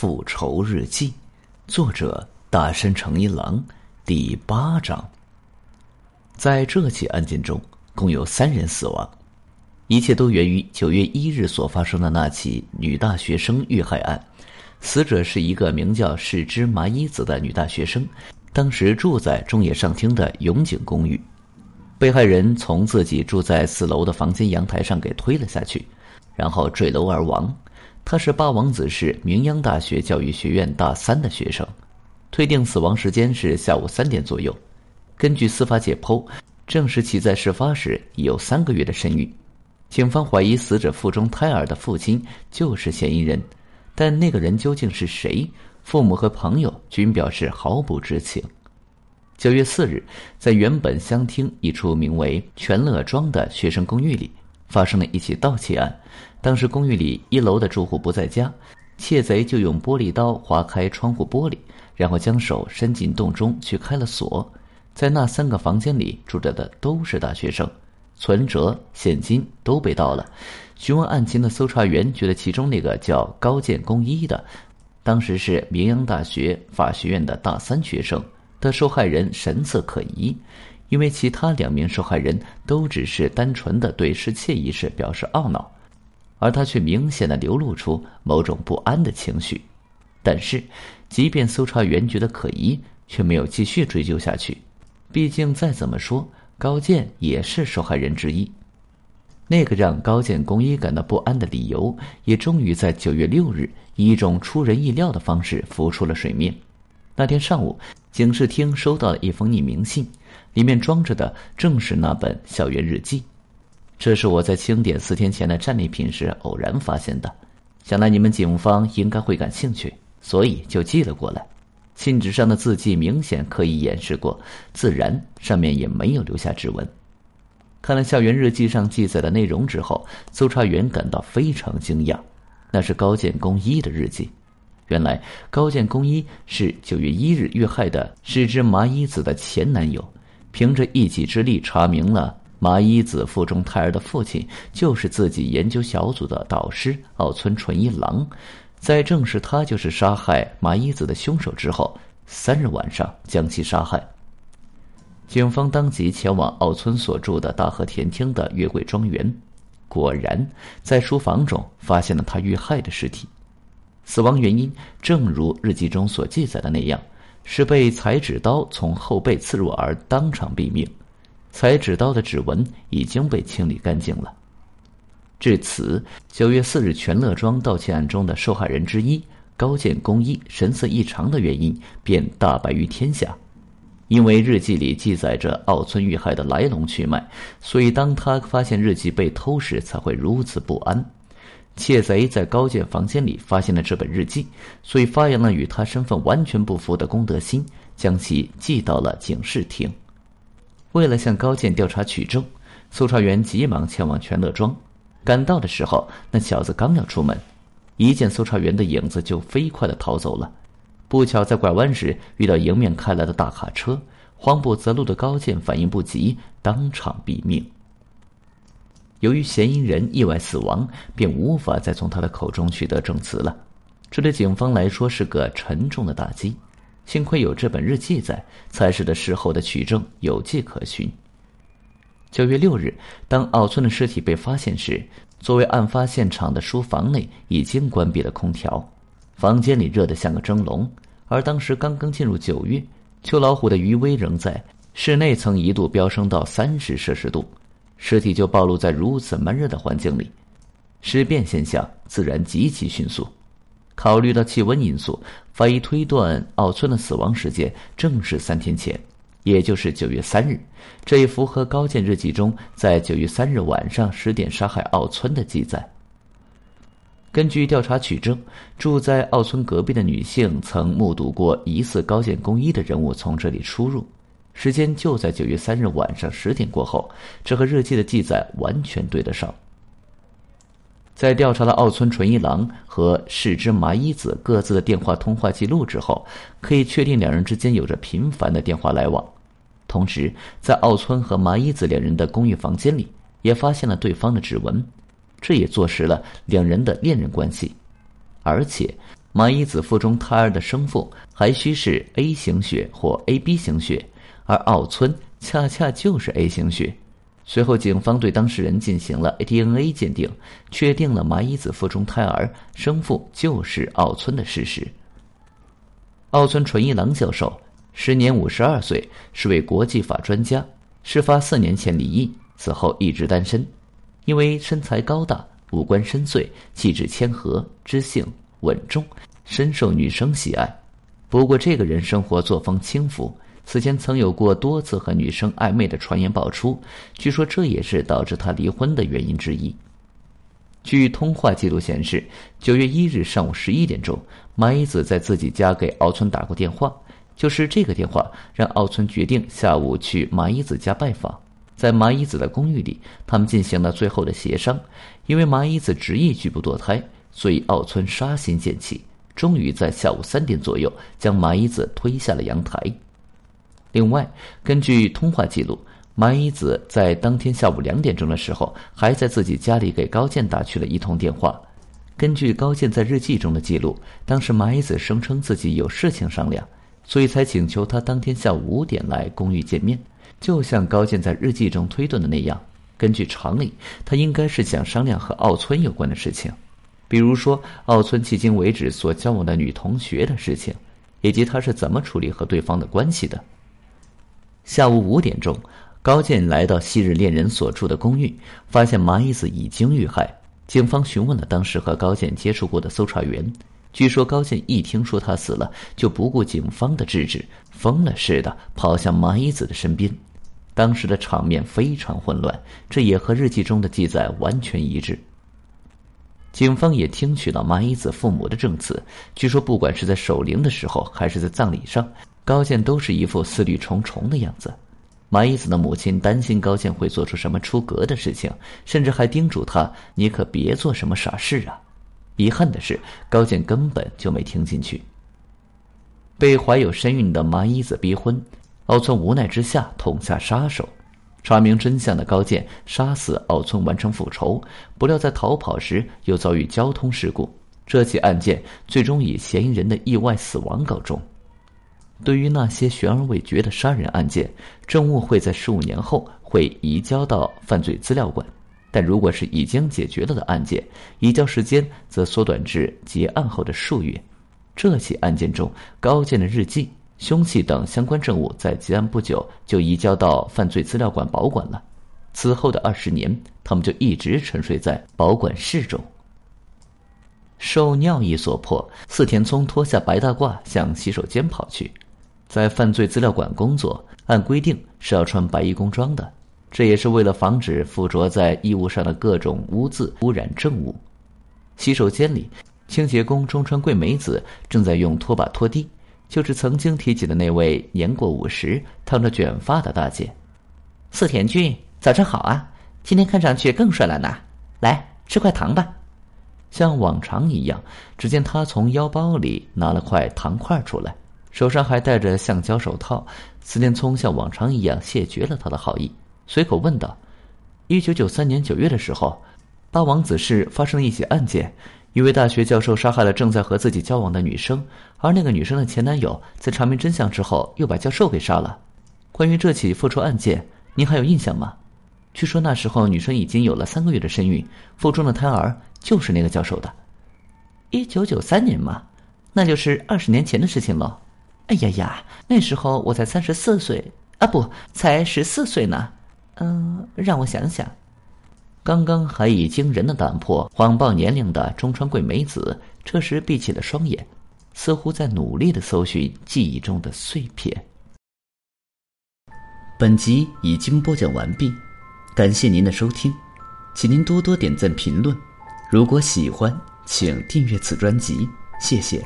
复仇日记，作者大山诚一郎，第八章。在这起案件中，共有三人死亡，一切都源于九月一日所发生的那起女大学生遇害案。死者是一个名叫世之麻衣子的女大学生，当时住在中野上町的永井公寓。被害人从自己住在四楼的房间阳台上给推了下去，然后坠楼而亡。他是八王子市明央大学教育学院大三的学生，推定死亡时间是下午三点左右。根据司法解剖，证实其在事发时已有三个月的身孕。警方怀疑死者腹中胎儿的父亲就是嫌疑人，但那个人究竟是谁？父母和朋友均表示毫不知情。九月四日，在原本乡町一处名为全乐庄的学生公寓里。发生了一起盗窃案，当时公寓里一楼的住户不在家，窃贼就用玻璃刀划开窗户玻璃，然后将手伸进洞中去开了锁。在那三个房间里住着的都是大学生，存折、现金都被盗了。询问案情的搜查员觉得其中那个叫高建公一的，当时是明阳大学法学院的大三学生的受害人神色可疑。因为其他两名受害人都只是单纯的对失窃一事表示懊恼，而他却明显的流露出某种不安的情绪。但是，即便搜查员觉得可疑，却没有继续追究下去。毕竟再怎么说，高健也是受害人之一。那个让高健公一感到不安的理由，也终于在九月六日以一种出人意料的方式浮出了水面。那天上午，警视厅收到了一封匿名信。里面装着的正是那本校园日记，这是我在清点四天前的战利品时偶然发现的，想来你们警方应该会感兴趣，所以就寄了过来。信纸上的字迹明显刻意掩饰过，自然上面也没有留下指纹。看了校园日记上记载的内容之后，搜查员感到非常惊讶，那是高建公一的日记。原来高建公一是九月一日遇害的矢之麻衣子的前男友。凭着一己之力查明了麻衣子腹中胎儿的父亲就是自己研究小组的导师奥村纯一郎，在证实他就是杀害麻衣子的凶手之后，三日晚上将其杀害。警方当即前往奥村所住的大和田町的月桂庄园，果然在书房中发现了他遇害的尸体，死亡原因正如日记中所记载的那样。是被裁纸刀从后背刺入而当场毙命，裁纸刀的指纹已经被清理干净了。至此，九月四日全乐庄盗窃案中的受害人之一高建公一神色异常的原因便大白于天下，因为日记里记载着奥村遇害的来龙去脉，所以当他发现日记被偷时才会如此不安。窃贼在高建房间里发现了这本日记，所以发扬了与他身份完全不符的公德心，将其寄到了警视厅。为了向高建调查取证，搜查员急忙前往全乐庄。赶到的时候，那小子刚要出门，一见搜查员的影子就飞快的逃走了。不巧在拐弯时遇到迎面开来的大卡车，慌不择路的高建反应不及，当场毙命。由于嫌疑人意外死亡，便无法再从他的口中取得证词了，这对警方来说是个沉重的打击。幸亏有这本日记在，才使得事后的取证有迹可循。九月六日，当奥村的尸体被发现时，作为案发现场的书房内已经关闭了空调，房间里热得像个蒸笼。而当时刚刚进入九月，秋老虎的余威仍在，室内曾一度飙升到三十摄氏度。尸体就暴露在如此闷热的环境里，尸变现象自然极其迅速。考虑到气温因素，法医推断奥村的死亡时间正是三天前，也就是九月三日。这也符合高见日记中在九月三日晚上十点杀害奥村的记载。根据调查取证，住在奥村隔壁的女性曾目睹过疑似高建公一的人物从这里出入。时间就在九月三日晚上十点过后，这和日记的记载完全对得上。在调查了奥村纯一郎和世之麻衣子各自的电话通话记录之后，可以确定两人之间有着频繁的电话来往。同时，在奥村和麻衣子两人的公寓房间里，也发现了对方的指纹，这也坐实了两人的恋人关系。而且，麻衣子腹中胎儿的生父还需是 A 型血或 AB 型血，而奥村恰恰就是 A 型血。随后，警方对当事人进行了 DNA 鉴定，确定了麻衣子腹中胎儿生父就是奥村的事实。奥村纯一郎教授时年五十二岁，是位国际法专家。事发四年前离异，此后一直单身。因为身材高大、五官深邃、气质谦和、知性稳重，深受女生喜爱。不过，这个人生活作风轻浮。此前曾有过多次和女生暧昧的传言爆出，据说这也是导致他离婚的原因之一。据通话记录显示，九月一日上午十一点钟，麻衣子在自己家给奥村打过电话，就是这个电话让奥村决定下午去麻衣子家拜访。在麻衣子的公寓里，他们进行了最后的协商。因为麻衣子执意拒不堕胎，所以奥村杀心渐起，终于在下午三点左右将麻衣子推下了阳台。另外，根据通话记录，麻衣子在当天下午两点钟的时候，还在自己家里给高健打去了一通电话。根据高健在日记中的记录，当时麻衣子声称自己有事情商量，所以才请求他当天下午五点来公寓见面。就像高健在日记中推断的那样，根据常理，他应该是想商量和奥村有关的事情，比如说奥村迄今为止所交往的女同学的事情，以及他是怎么处理和对方的关系的。下午五点钟，高健来到昔日恋人所住的公寓，发现麻衣子已经遇害。警方询问了当时和高健接触过的搜查员，据说高健一听说他死了，就不顾警方的制止，疯了似的跑向麻衣子的身边。当时的场面非常混乱，这也和日记中的记载完全一致。警方也听取了麻衣子父母的证词，据说不管是在守灵的时候，还是在葬礼上。高健都是一副思虑重重的样子，麻衣子的母亲担心高健会做出什么出格的事情，甚至还叮嘱他：“你可别做什么傻事啊！”遗憾的是，高健根本就没听进去。被怀有身孕的麻衣子逼婚，奥村无奈之下痛下杀手。查明真相的高健杀死奥村完成复仇，不料在逃跑时又遭遇交通事故。这起案件最终以嫌疑人的意外死亡告终。对于那些悬而未决的杀人案件，证物会在十五年后会移交到犯罪资料馆；但如果是已经解决了的案件，移交时间则缩短至结案后的数月。这起案件中，高健的日记、凶器等相关证物在结案不久就移交到犯罪资料馆保管了。此后的二十年，他们就一直沉睡在保管室中。受尿意所迫，四田聪脱下白大褂向洗手间跑去。在犯罪资料馆工作，按规定是要穿白衣工装的，这也是为了防止附着在衣物上的各种污渍污染证物。洗手间里，清洁工中川贵美子正在用拖把拖地，就是曾经提起的那位年过五十、烫着卷发的大姐。四田君，早上好啊！今天看上去更帅了呢。来吃块糖吧。像往常一样，只见他从腰包里拿了块糖块出来。手上还戴着橡胶手套，司田聪像往常一样谢绝了他的好意，随口问道：“一九九三年九月的时候，八王子市发生了一起案件，一位大学教授杀害了正在和自己交往的女生，而那个女生的前男友在查明真相之后又把教授给杀了。关于这起复仇案件，您还有印象吗？据说那时候女生已经有了三个月的身孕，腹中的胎儿就是那个教授的。一九九三年嘛，那就是二十年前的事情了。”哎呀呀，那时候我才三十四岁啊，不，才十四岁呢。嗯，让我想想。刚刚还以惊人的胆魄谎报年龄的中川贵美子，这时闭起了双眼，似乎在努力的搜寻记忆中的碎片。本集已经播讲完毕，感谢您的收听，请您多多点赞评论。如果喜欢，请订阅此专辑，谢谢。